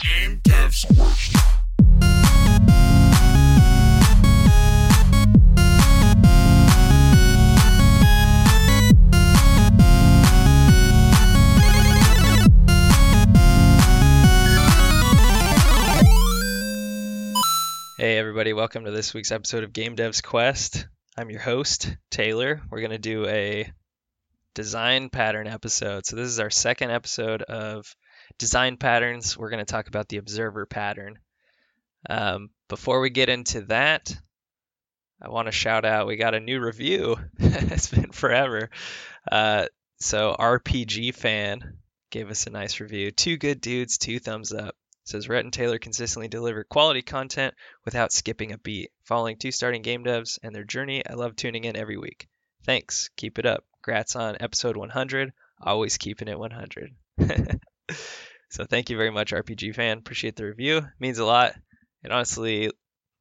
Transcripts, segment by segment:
Game Devs Quest. Hey, everybody, welcome to this week's episode of Game Devs Quest. I'm your host, Taylor. We're going to do a design pattern episode. So, this is our second episode of design patterns. We're going to talk about the observer pattern. Um, before we get into that, I want to shout out we got a new review. it's been forever. Uh, so, RPG fan gave us a nice review. Two good dudes, two thumbs up says Rhett and Taylor consistently deliver quality content without skipping a beat. Following two starting game devs and their journey, I love tuning in every week. Thanks. Keep it up. Grats on episode 100. Always keeping it 100. so thank you very much, RPG fan. Appreciate the review. It means a lot. It honestly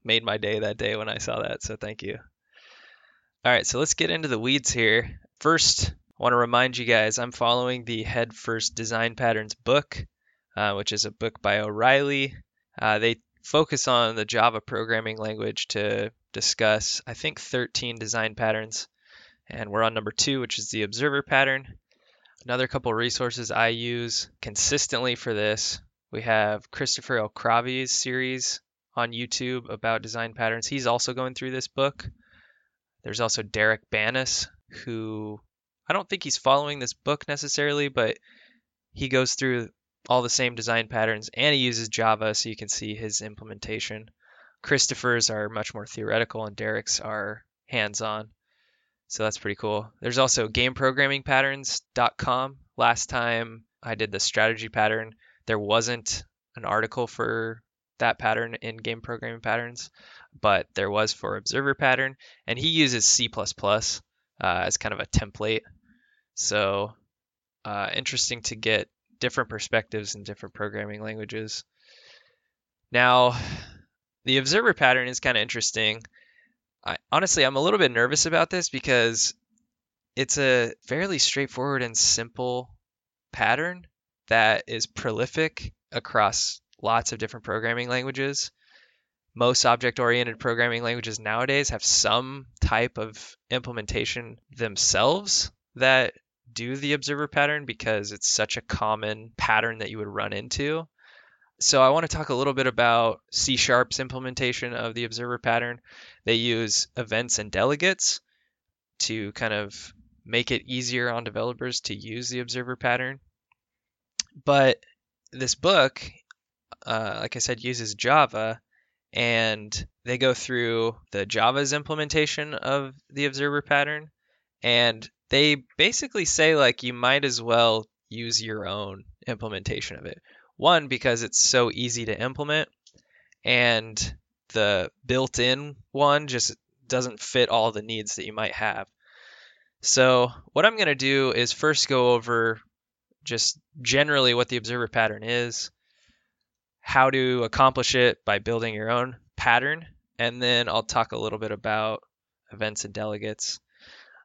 made my day that day when I saw that. So thank you. All right, so let's get into the weeds here. First, I want to remind you guys I'm following the Head First Design Patterns book uh, which is a book by O'Reilly. Uh, they focus on the Java programming language to discuss, I think, 13 design patterns. And we're on number two, which is the observer pattern. Another couple resources I use consistently for this. We have Christopher Okhravi's series on YouTube about design patterns. He's also going through this book. There's also Derek Banas, who I don't think he's following this book necessarily, but he goes through all the same design patterns, and he uses Java, so you can see his implementation. Christopher's are much more theoretical, and Derek's are hands-on. So that's pretty cool. There's also gameprogrammingpatterns.com. Last time I did the strategy pattern, there wasn't an article for that pattern in game programming patterns, but there was for observer pattern, and he uses C++ uh, as kind of a template. So uh, interesting to get different perspectives in different programming languages. Now, the observer pattern is kind of interesting. I, honestly, I'm a little bit nervous about this because it's a fairly straightforward and simple pattern that is prolific across lots of different programming languages. Most object oriented programming languages nowadays have some type of implementation themselves that do the observer pattern because it's such a common pattern that you would run into. So I want to talk a little bit about C Sharp's implementation of the observer pattern. They use events and delegates to kind of make it easier on developers to use the observer pattern. But this book, uh, like I said, uses Java, and they go through the Java's implementation of the observer pattern, and they basically say like you might as well use your own implementation of it. One because it's so easy to implement and the built-in one just doesn't fit all the needs that you might have. So, what I'm going to do is first go over just generally what the observer pattern is, how to accomplish it by building your own pattern, and then I'll talk a little bit about events and delegates.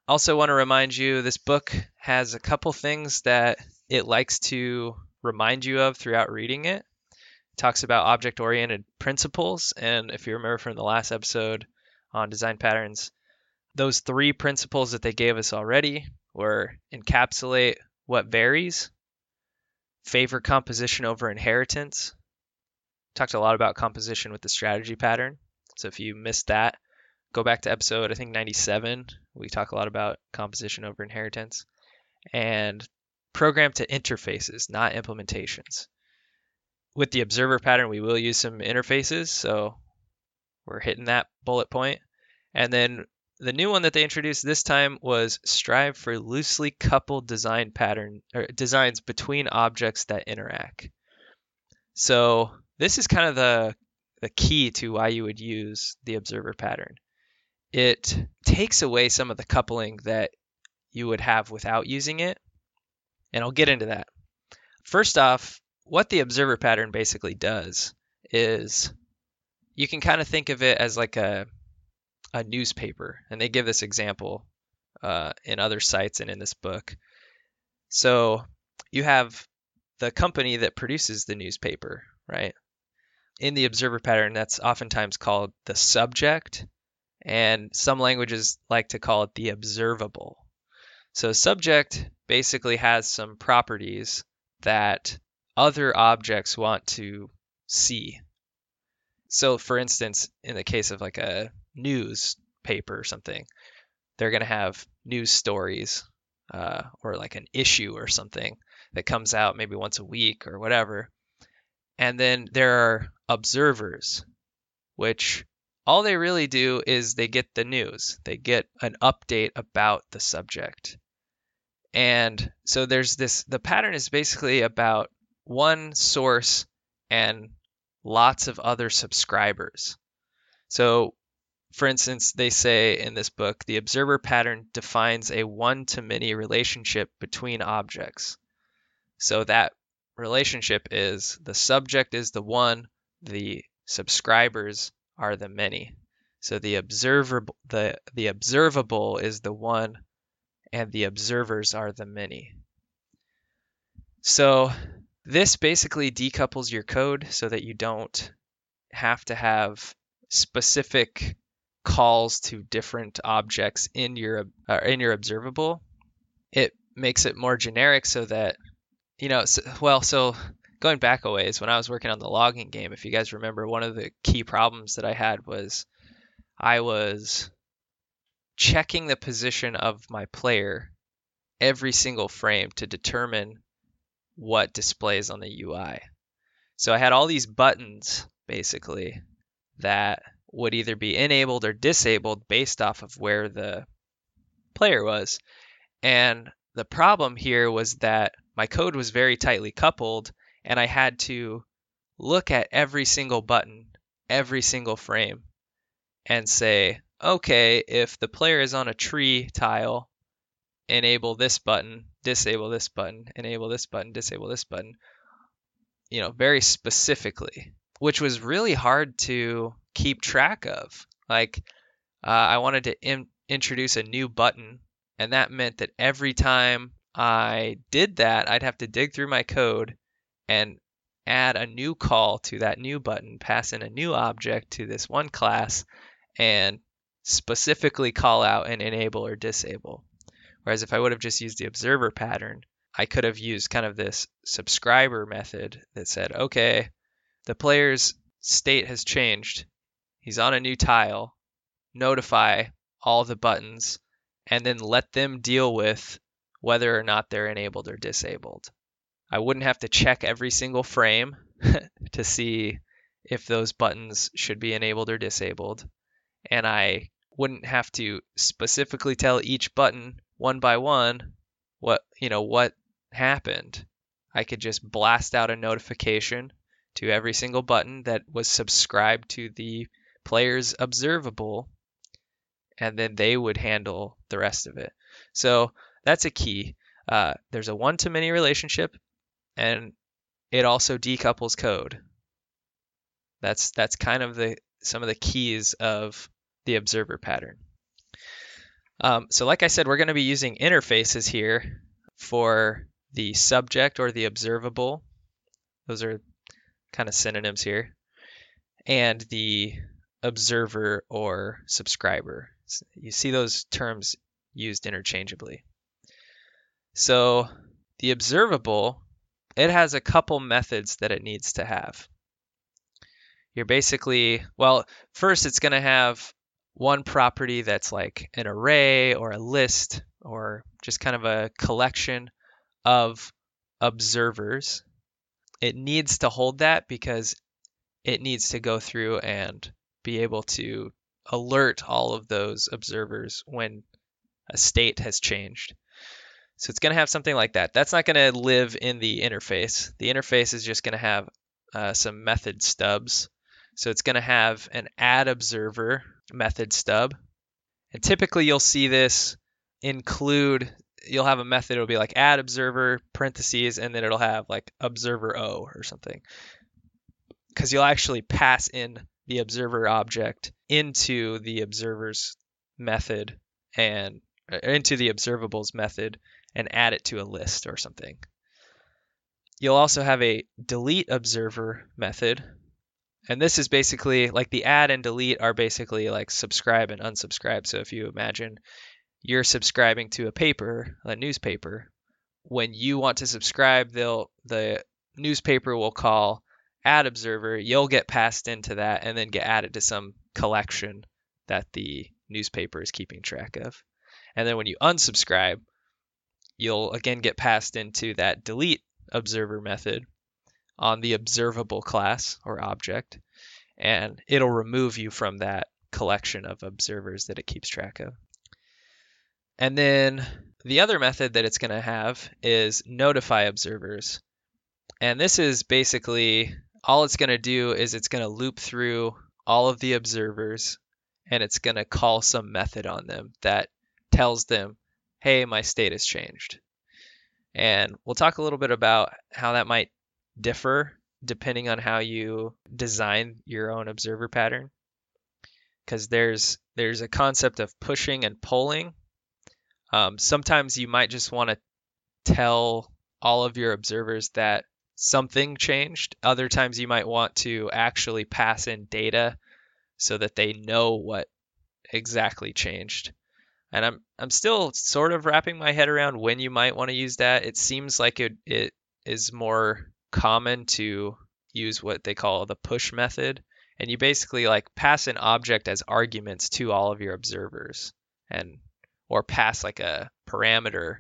Also, want to remind you this book has a couple things that it likes to remind you of throughout reading it. It talks about object oriented principles. And if you remember from the last episode on design patterns, those three principles that they gave us already were encapsulate what varies, favor composition over inheritance. Talked a lot about composition with the strategy pattern. So if you missed that, go back to episode I think 97. We talk a lot about composition over inheritance and program to interfaces, not implementations. With the observer pattern, we will use some interfaces, so we're hitting that bullet point. And then the new one that they introduced this time was strive for loosely coupled design pattern or designs between objects that interact. So this is kind of the the key to why you would use the observer pattern it takes away some of the coupling that you would have without using it. And I'll get into that. First off, what the observer pattern basically does is you can kind of think of it as like a, a newspaper. And they give this example uh, in other sites and in this book. So you have the company that produces the newspaper, right? In the observer pattern, that's oftentimes called the subject, and some languages like to call it the observable. So, subject basically has some properties that other objects want to see. So, for instance, in the case of like a newspaper or something, they're going to have news stories uh, or like an issue or something that comes out maybe once a week or whatever. And then there are observers, which all they really do is they get the news, they get an update about the subject. And so there's this the pattern is basically about one source and lots of other subscribers. So, for instance, they say in this book the observer pattern defines a one to many relationship between objects. So, that relationship is the subject is the one, the subscribers are the many. So the observable the the observable is the one and the observers are the many. So this basically decouples your code so that you don't have to have specific calls to different objects in your uh, in your observable. It makes it more generic so that you know so, well so going back a ways when I was working on the logging game if you guys remember one of the key problems that I had was I was checking the position of my player every single frame to determine what displays on the UI. So I had all these buttons basically that would either be enabled or disabled based off of where the player was. And the problem here was that my code was very tightly coupled and I had to look at every single button, every single frame, and say, okay, if the player is on a tree tile, enable this button, disable this button, enable this button, disable this button, you know, very specifically, which was really hard to keep track of. Like, uh, I wanted to in- introduce a new button, and that meant that every time I did that, I'd have to dig through my code and add a new call to that new button, pass in a new object to this one class, and specifically call out and enable or disable. Whereas if I would have just used the observer pattern, I could have used kind of this subscriber method that said, okay, the player's state has changed. He's on a new tile. Notify all the buttons and then let them deal with whether or not they're enabled or disabled. I wouldn't have to check every single frame to see if those buttons should be enabled or disabled. And I wouldn't have to specifically tell each button one by one what you know what happened. I could just blast out a notification to every single button that was subscribed to the player's observable and then they would handle the rest of it. So that's a key. Uh, there's a one to many relationship and it also decouples code. That's that's kind of the some of the keys of the observer pattern. Um, so like I said, we're going to be using interfaces here for the subject or the observable. Those are kind of synonyms here. And the observer or subscriber. You see those terms used interchangeably. So the observable, it has a couple methods that it needs to have. You're basically, well, first it's going to have one property that's like an array or a list or just kind of a collection of observers. It needs to hold that because it needs to go through and be able to alert all of those observers when a state has changed. So it's going to have something like that. That's not going to live in the interface. The interface is just going to have uh, some method stubs. So it's going to have an add observer method stub. And typically you'll see this include, you'll have a method, it'll be like add observer parentheses, and then it'll have like observer O or something. Because you'll actually pass in the observer object into the observer's method and uh, into the observables method and add it to a list or something. you'll also have a delete observer method. And this is basically like the add and delete are basically like subscribe and unsubscribe. So if you imagine you're subscribing to a paper, a newspaper, when you want to subscribe, they'll the newspaper will call add observer, you'll get passed into that and then get added to some collection that the newspaper is keeping track of. And then when you unsubscribe, you'll again get passed into that delete observer method on the observable class or object, and it'll remove you from that collection of observers that it keeps track of. And then the other method that it's going to have is notify observers. And this is basically all it's going to do is it's going to loop through all of the observers and it's going to call some method on them that tells them, hey, my state has changed. And we'll talk a little bit about how that might differ depending on how you design your own observer pattern. Because there's there's a concept of pushing and pulling. Um, sometimes you might just want to tell all of your observers that something changed. Other times you might want to actually pass in data so that they know what exactly changed. And I'm I'm still sort of wrapping my head around when you might want to use that. It seems like it it is more common to use what they call the push method and you basically like pass an object as arguments to all of your observers and or pass like a parameter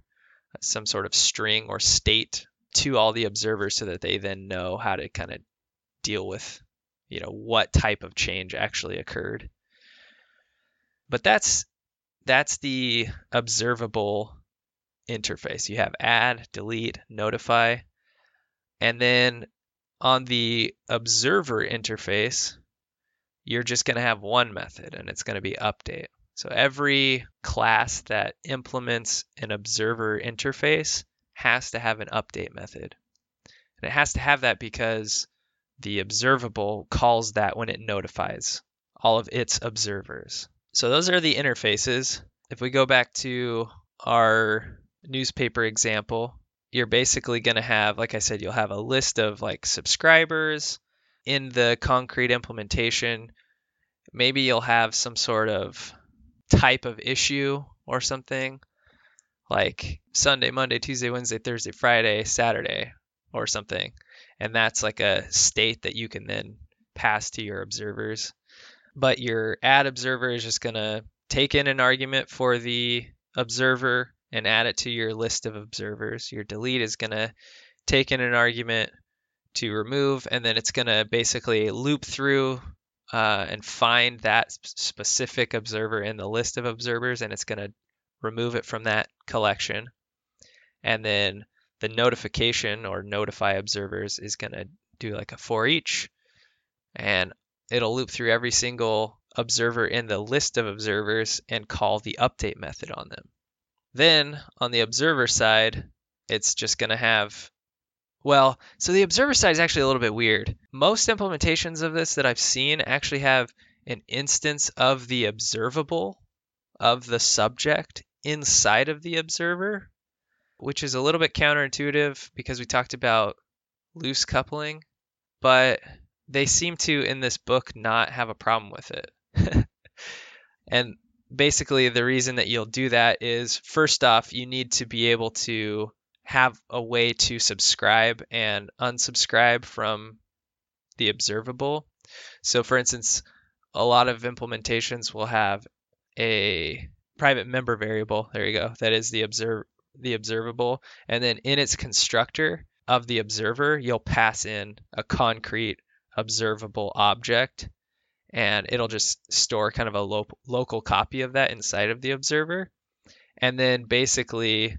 some sort of string or state to all the observers so that they then know how to kind of deal with you know what type of change actually occurred but that's that's the observable interface. You have add, delete, notify. And then on the observer interface, you're just going to have one method and it's going to be update. So every class that implements an observer interface has to have an update method. And it has to have that because the observable calls that when it notifies all of its observers. So those are the interfaces. If we go back to our newspaper example, you're basically going to have, like I said, you'll have a list of like subscribers in the concrete implementation. Maybe you'll have some sort of type of issue or something like Sunday, Monday, Tuesday, Wednesday, Thursday, Friday, Saturday, or something. And that's like a state that you can then pass to your observers but your add observer is just going to take in an argument for the observer and add it to your list of observers. Your delete is going to take in an argument to remove, and then it's going to basically loop through uh, and find that specific observer in the list of observers, and it's going to remove it from that collection. And then the notification or notify observers is going to do like a for each. And it'll loop through every single observer in the list of observers and call the update method on them. Then on the observer side, it's just going to have, well, so the observer side is actually a little bit weird. Most implementations of this that I've seen actually have an instance of the observable of the subject inside of the observer, which is a little bit counterintuitive because we talked about loose coupling. But they seem to in this book not have a problem with it. and basically the reason that you'll do that is first off you need to be able to have a way to subscribe and unsubscribe from the observable. So for instance, a lot of implementations will have a private member variable, there you go, that is the observe the observable and then in its constructor of the observer, you'll pass in a concrete observable object and it'll just store kind of a lo- local copy of that inside of the observer. And then basically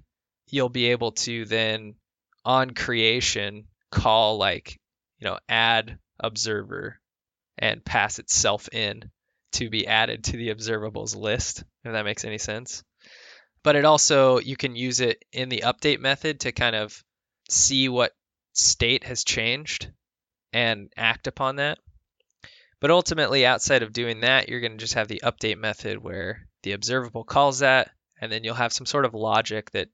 you'll be able to then on creation call like, you know, add observer and pass itself in to be added to the observables list, if that makes any sense. But it also, you can use it in the update method to kind of see what state has changed and act upon that. But ultimately, outside of doing that, you're going to just have the update method where the observable calls that, and then you'll have some sort of logic that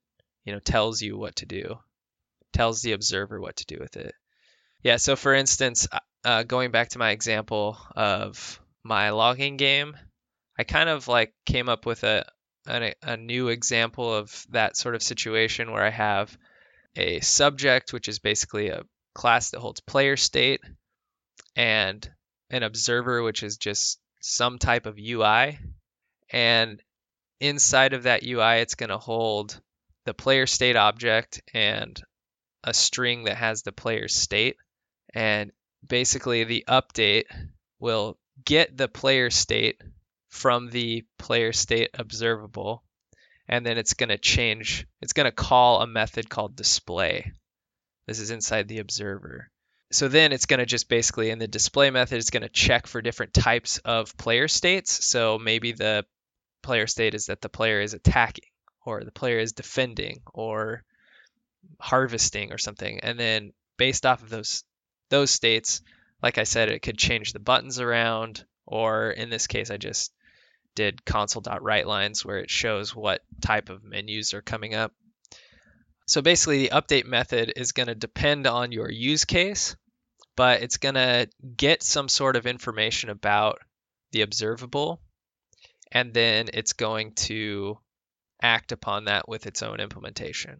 you know tells you what to do. tells the observer what to do with it. Yeah, so for instance, uh, going back to my example of my logging game, I kind of like came up with a, a, a new example of that sort of situation where I have a subject, which is basically a class that holds player state, and an observer, which is just some type of UI. And inside of that UI, it's going to hold the player state object and a string that has the player's state. And basically, the update will get the player state from the player state observable. And then it's going to change, it's going to call a method called display. This is inside the observer. So then it's going to just basically in the display method, it's going to check for different types of player states. So maybe the player state is that the player is attacking or the player is defending or harvesting or something. And then based off of those those states, like I said, it could change the buttons around, or in this case, I just did console.writelines where it shows what type of menus are coming up. So basically, the update method is going to depend on your use case, but it's going to get some sort of information about the observable, and then it's going to act upon that with its own implementation,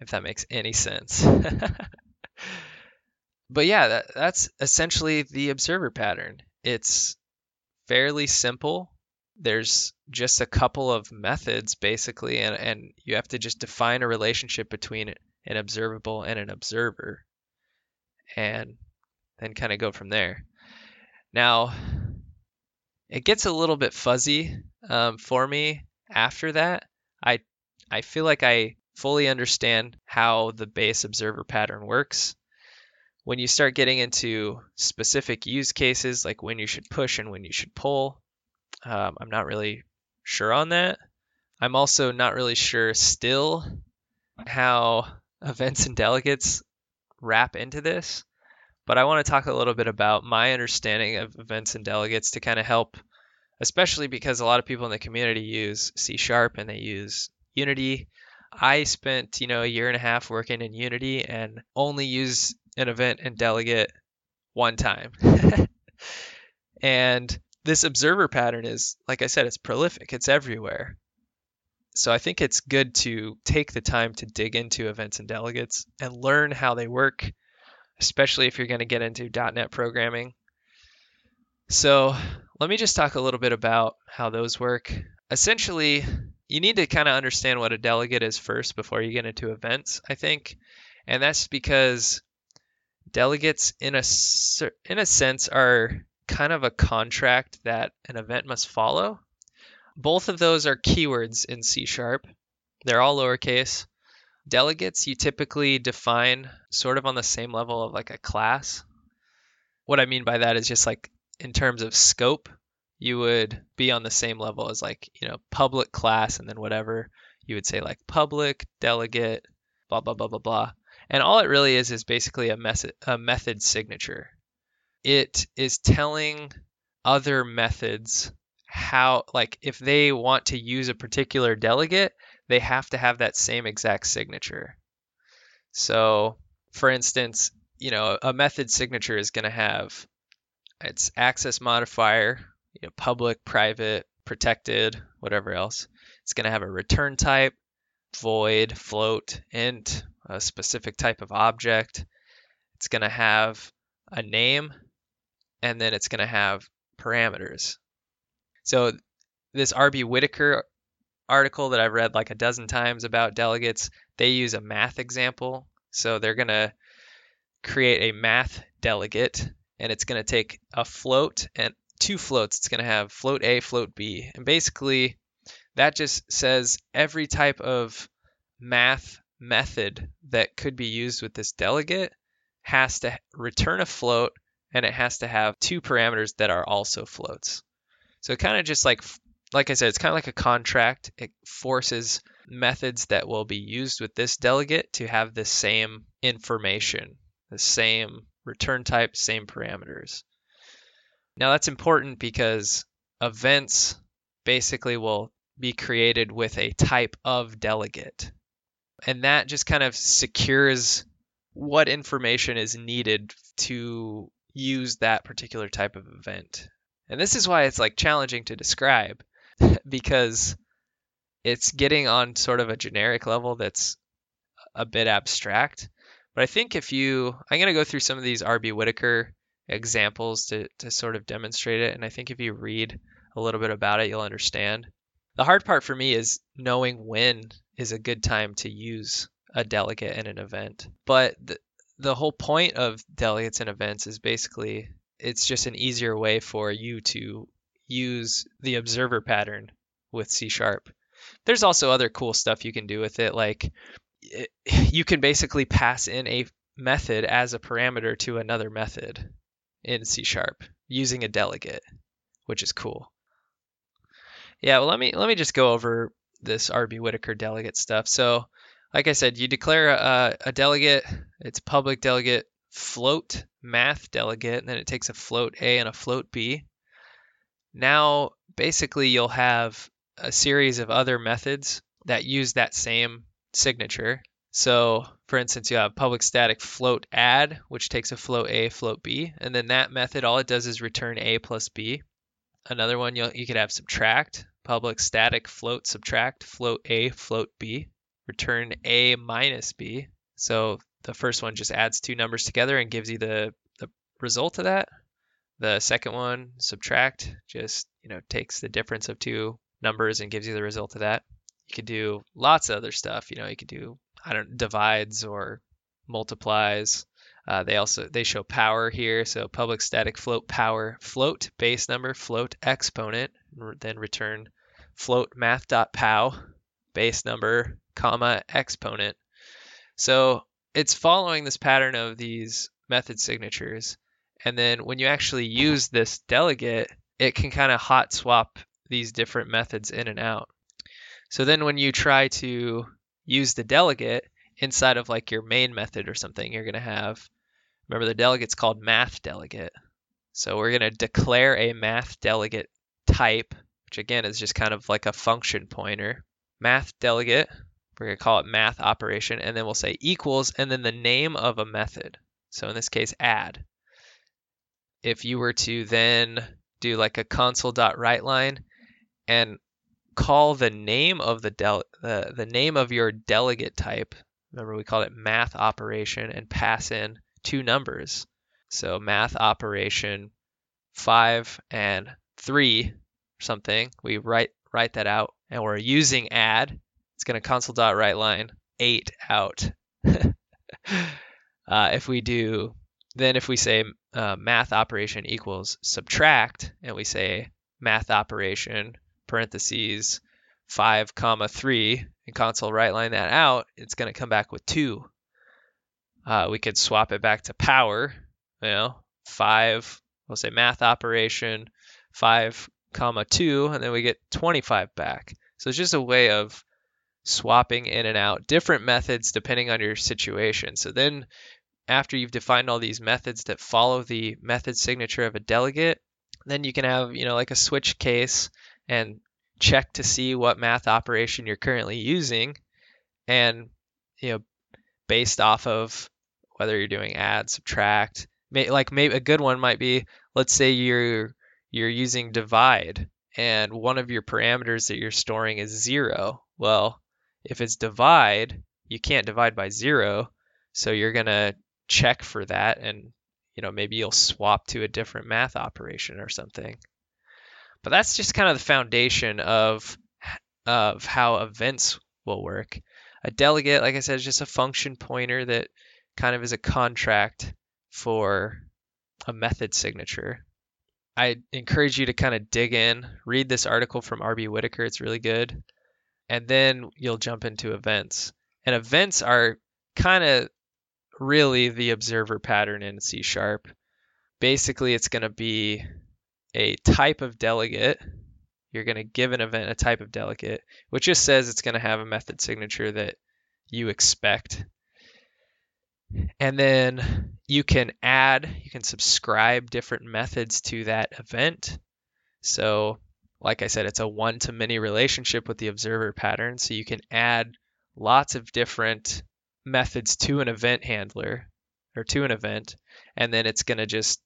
if that makes any sense. but yeah, that, that's essentially the observer pattern. It's fairly simple. There's just a couple of methods basically, and, and you have to just define a relationship between an observable and an observer, and then kind of go from there. Now, it gets a little bit fuzzy um, for me after that I I feel like I fully understand how the base observer pattern works. When you start getting into specific use cases, like when you should push and when you should pull, um, I'm not really sure on that. I'm also not really sure still how events and delegates wrap into this. But I want to talk a little bit about my understanding of events and delegates to kind of help especially because a lot of people in the community use C sharp and they use Unity. I spent, you know, a year and a half working in Unity and only use an event and delegate one time. and this observer pattern is, like I said, it's prolific, it's everywhere. So I think it's good to take the time to dig into events and delegates and learn how they work, especially if you're going to get into .NET programming. So let me just talk a little bit about how those work. Essentially, you need to kind of understand what a delegate is first before you get into events, I think. And that's because delegates in a in a sense are kind of a contract that an event must follow. Both of those are keywords in C sharp. They're all lowercase. Delegates you typically define sort of on the same level of like a class. What I mean by that is just like in terms of scope, you would be on the same level as like, you know, public class and then whatever. You would say like public, delegate, blah, blah, blah, blah, blah. And all it really is is basically a, method, a method signature. It is telling other methods how, like, if they want to use a particular delegate, they have to have that same exact signature. So, for instance, you know, a method signature is going to have its access modifier, you know, public, private, protected, whatever else. It's going to have a return type, void, float, int, a specific type of object. It's going to have a name, and then it's going to have parameters. So this RB Whitaker article that I've read like a dozen times about delegates, they use a math example. So they're going to create a math delegate and it's going to take a float and two floats. It's going to have float A, float B. And basically, that just says every type of math method that could be used with this delegate has to return a float and it has to have two parameters that are also floats. So it kind of just like like I said, it's kind of like a contract. It forces methods that will be used with this delegate to have the same information, the same return type, same parameters. Now that's important because events basically will be created with a type of delegate. And that just kind of secures what information is needed to use that particular type of event. And this is why it's like challenging to describe because it's getting on sort of a generic level that's a bit abstract. But I think if you, I'm going to go through some of these R.B. Whitaker examples to, to sort of demonstrate it. And I think if you read a little bit about it, you'll understand. The hard part for me is knowing when is a good time to use a delegate in an event. But the, the whole point of delegates and events is basically it's just an easier way for you to use the observer pattern with C sharp. There's also other cool stuff you can do with it, like it, eh, you can basically pass in a method as a parameter to another method in C sharp using a delegate, which is cool. Yeah, well let me let me just go over this RB Whitaker delegate stuff. So, like I said, you declare a, a delegate, it's public delegate float math delegate, and then it takes a float A and a float B. Now, basically, you'll have a series of other methods that use that same signature. So, for instance, you have public static float add, which takes a float A, float B, and then that method, all it does is return A plus B. Another one, you you could have subtract, public static float subtract, float A, float B, return A minus B. So the first one just adds two numbers together and gives you the, the result of that. The second one, subtract, just you know takes the difference of two numbers and gives you the result of that. You could do lots of other stuff. You know, you could do I don't divides or multiplies. Uh, they also they show power here, so public static float power float base number float exponent, then return float math.pow base number comma exponent. So it's following this pattern of these method signatures, and then when you actually use this delegate, it can kind of hot swap these different methods in and out. So then when you try to use the delegate inside of like your main method or something, you're going to have, remember the delegate's called math delegate. So we're going to declare a math delegate type, which again is just kind of like a function pointer. Math delegate, we're going to call it math operation, and then we'll say equals, and then the name of a method. So in this case, add. If you were to then do like a console.writeLine and call the name of the del the, the name of your delegate type. Remember we called it math operation and pass in two numbers. So math operation five and three or something. We write write that out and we're using add. It's going to console.writeLine eight out. uh, if we do, then if we say uh, math operation equals subtract and we say math operation parentheses 5 comma 3 and console right line that out, it's going to come back with 2. Uh, we could swap it back to power, you know, 5, we'll say math operation, 5 comma 2, and then we get 25 back. So it's just a way of swapping in and out different methods depending on your situation. So then after you've defined all these methods that follow the method signature of a delegate, then you can have, you know, like a switch case and check to see what math operation you're currently using and you know based off of whether you're doing add subtract may, like maybe a good one might be let's say you're you're using divide and one of your parameters that you're storing is zero. Well if it's divide you can't divide by zero so you're going to check for that and you know maybe you'll swap to a different math operation or something but that's just kind of the foundation of of how events will work. A delegate, like I said, is just a function pointer that kind of is a contract for a method signature. I encourage you to kind of dig in, read this article from RB Whitaker. It's really good. And then you'll jump into events. And events are kind of really the observer pattern in C sharp. Basically, it's going to be a type of delegate. You're going to give an event a type of delegate, which just says it's going to have a method signature that you expect. And then you can add, you can subscribe different methods to that event. So, like I said, it's a one to many relationship with the observer pattern. So you can add lots of different methods to an event handler or to an event, and then it's going to just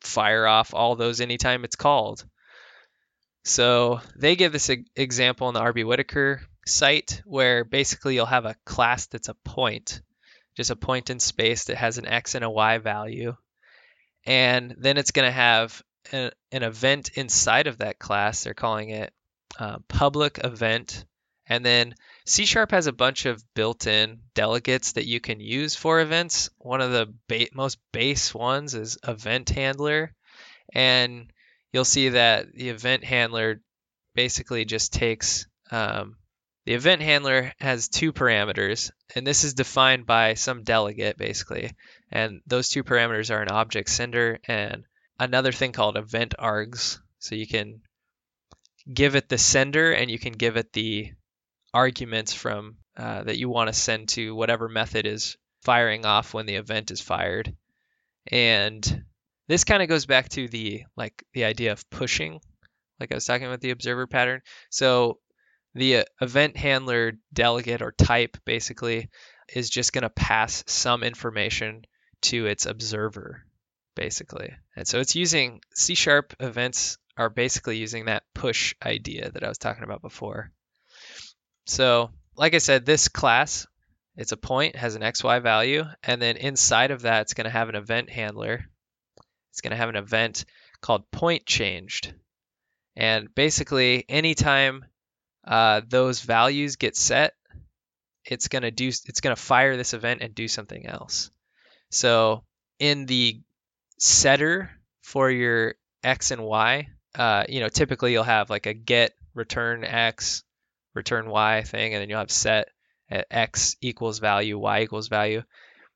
fire off all those anytime it's called. So they give this example in the RB Whitaker site where basically you'll have a class that's a point, just a point in space that has an x and a y value. And then it's going to have an, an, event inside of that class. They're calling it uh, public event. And then C Sharp has a bunch of built in delegates that you can use for events. One of the ba- most base ones is event handler. And you'll see that the event handler basically just takes um, the event handler has two parameters, and this is defined by some delegate basically. And those two parameters are an object sender and another thing called event args. So you can give it the sender and you can give it the arguments from uh, that you want to send to whatever method is firing off when the event is fired. And this kind of goes back to the like the idea of pushing, like I was talking about the observer pattern. So the uh, event handler delegate or type basically is just going to pass some information to its observer basically. And so it's using C sharp events are basically using that push idea that I was talking about before. So, like I said, this class, it's a point, has an XY value, and then inside of that, it's going to have an event handler. It's going to have an event called point changed. And basically, anytime uh, those values get set, it's going to do, it's going to fire this event and do something else. So in the setter for your X and Y, uh, you know, typically you'll have like a get return X return y thing, and then you'll have set at x equals value, y equals value.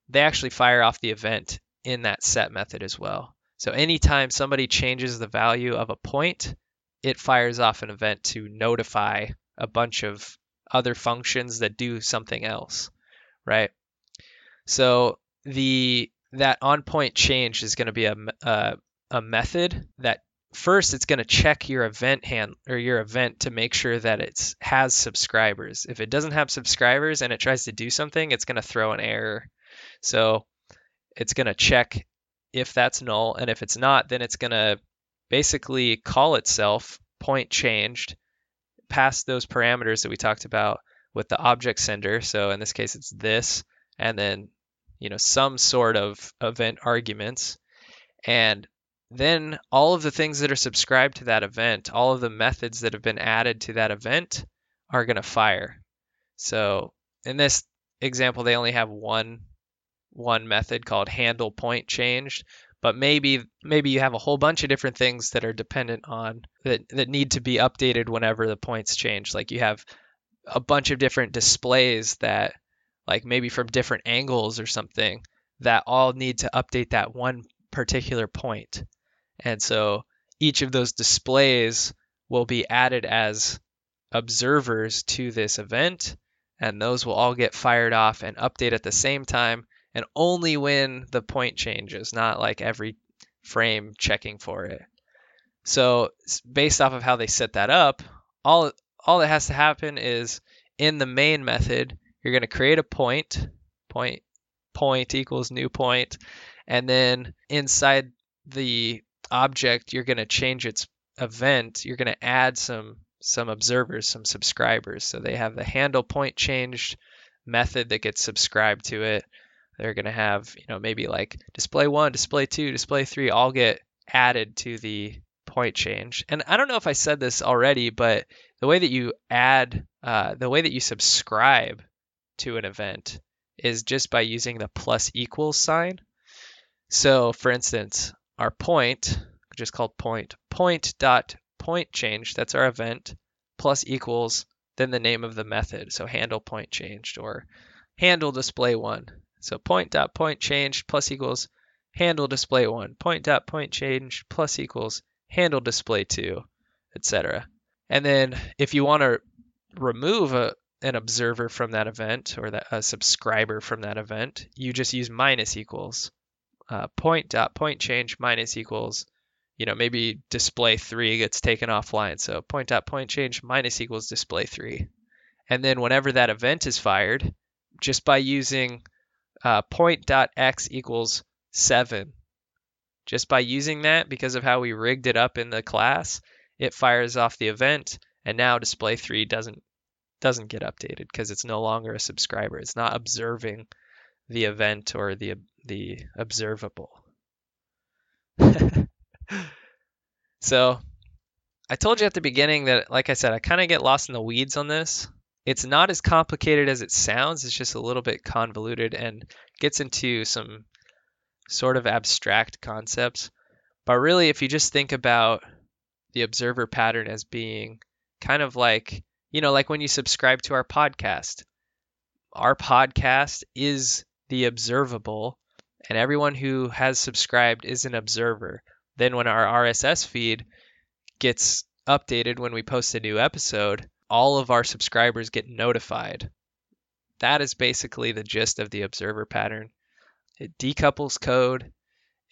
They actually fire off the event in that set method as well. So anytime somebody changes the value of a point, it fires off an event to notify a bunch of other functions that do something else, right? So the that on point change is going to be a, a, uh, a method that first it's going to check your event hand or your event to make sure that it has subscribers. If it doesn't have subscribers and it tries to do something, it's going to throw an error. So it's going to check if that's null and if it's not, then it's going to basically call itself point changed past those parameters that we talked about with the object sender. So in this case it's this and then you know some sort of event arguments and then all of the things that are subscribed to that event, all of the methods that have been added to that event are going to fire. So in this example, they only have one one method called handle point changed, but maybe maybe you have a whole bunch of different things that are dependent on that that need to be updated whenever the points change. Like you have a bunch of different displays that like maybe from different angles or something that all need to update that one particular point. And so each of those displays will be added as observers to this event, and those will all get fired off and update at the same time, and only when the point changes, not like every frame checking for it. So based off of how they set that up, all all that has to happen is in the main method, you're going to create a point, point point equals new point, and then inside the object, you're going to change its event. You're going to add some some observers, some subscribers. So they have the handle point changed method that gets subscribed to it. They're going to have, you know, maybe like display one, display two, display three all get added to the point change. And I don't know if I said this already, but the way that you add, uh, the way that you subscribe to an event is just by using the plus equals sign. So for instance, our point, which is called point, point dot point change, that's our event, plus equals, then the name of the method. So handle point changed or handle display one. So point dot point changed plus equals handle display one, point dot point changed plus equals handle display two, etc. And then if you want to remove a, an observer from that event or that, a subscriber from that event, you just use minus equals uh, point dot point change minus equals, you know, maybe display three gets taken offline. So point dot point change minus equals display three. And then whenever that event is fired, just by using uh, x equals 7. Just by using that, because of how we rigged it up in the class, it fires off the event, and now display 3 doesn't doesn't get updated because it's no longer a subscriber. It's not observing the event or the the observable. so I told you at the beginning that, like I said, I kind of get lost in the weeds on this. It's not as complicated as it sounds. It's just a little bit convoluted and gets into some sort of abstract concepts. But really, if you just think about the observer pattern as being kind of like, you know, like when you subscribe to our podcast, our podcast is the observable, and everyone who has subscribed is an observer. Then, when our RSS feed gets updated when we post a new episode, all of our subscribers get notified. That is basically the gist of the observer pattern. It decouples code.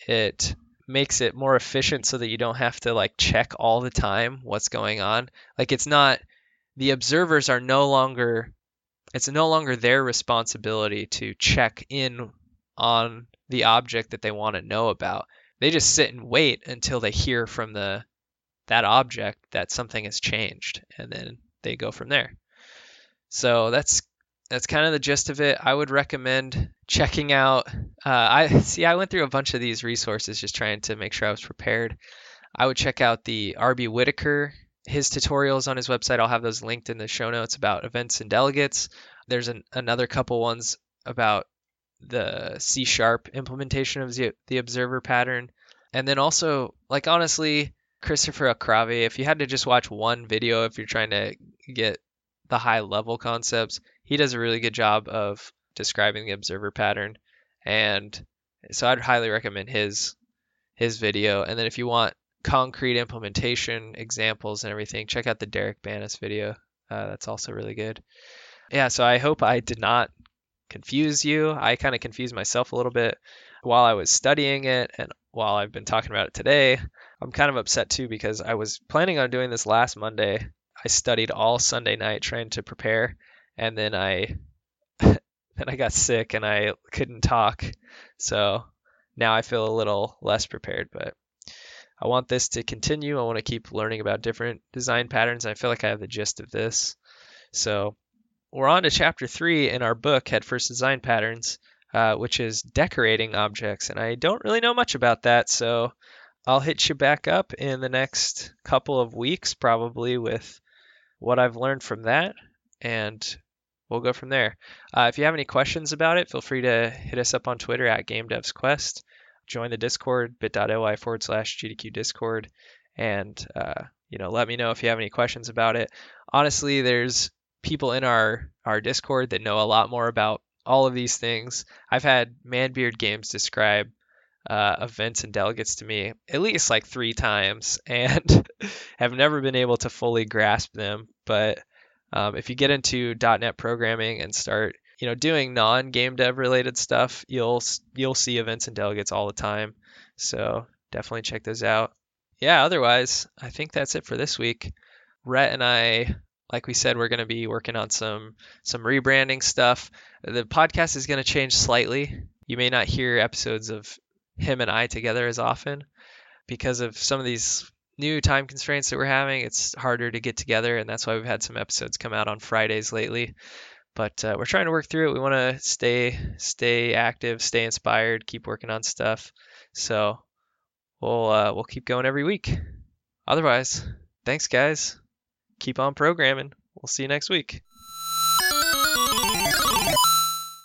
It makes it more efficient so that you don't have to like check all the time what's going on. Like it's not the observers are no longer it's no longer their responsibility to check in on the object that they want to know about. They just sit and wait until they hear from the that object that something has changed and then they go from there. So that's that's kind of the gist of it. I would recommend checking out. Uh, I see. I went through a bunch of these resources just trying to make sure I was prepared. I would check out the RB Whitaker his tutorials on his website. I'll have those linked in the show notes about events and delegates. There's an, another couple ones about the C sharp implementation of the, the observer pattern. And then also, like honestly, Christopher Okhravi, if you had to just watch one video if you're trying to get the high level concepts, he does a really good job of describing the observer pattern. And so I'd highly recommend his his video. And then if you want concrete implementation examples and everything, check out the Derek Banas video. Uh, that's also really good. Yeah, so I hope I did not confuse you. I kind of confused myself a little bit while I was studying it and while I've been talking about it today. I'm kind of upset too because I was planning on doing this last Monday. I studied all Sunday night trying to prepare, and then I then I got sick and I couldn't talk. So now I feel a little less prepared, but I want this to continue. I want to keep learning about different design patterns. I feel like I have the gist of this. So we're on to chapter three in our book, Head First Design Patterns, uh, which is decorating objects. And I don't really know much about that, so I'll hit you back up in the next couple of weeks, probably with what I've learned from that, and we'll go from there. Uh, if you have any questions about it, feel free to hit us up on Twitter at GameDevsQuest. Join the Discord, bit.ly forward slash GDQ Discord, and uh, you know, let me know if you have any questions about it. Honestly, there's people in our our Discord that know a lot more about all of these things. I've had Manbeard Games describe uh, events and delegates to me at least like three times and have never been able to fully grasp them. But um, if you get into .NET programming and start, you know, doing non-game dev related stuff, you'll you'll see events and delegates all the time. So definitely check those out. Yeah. Otherwise, I think that's it for this week. Rhett and I like we said we're going to be working on some some rebranding stuff the podcast is going to change slightly you may not hear episodes of him and i together as often because of some of these new time constraints that we're having it's harder to get together and that's why we've had some episodes come out on fridays lately but uh, we're trying to work through it we want to stay stay active stay inspired keep working on stuff so we'll uh, we'll keep going every week otherwise thanks guys keep on programming. We'll see you next week.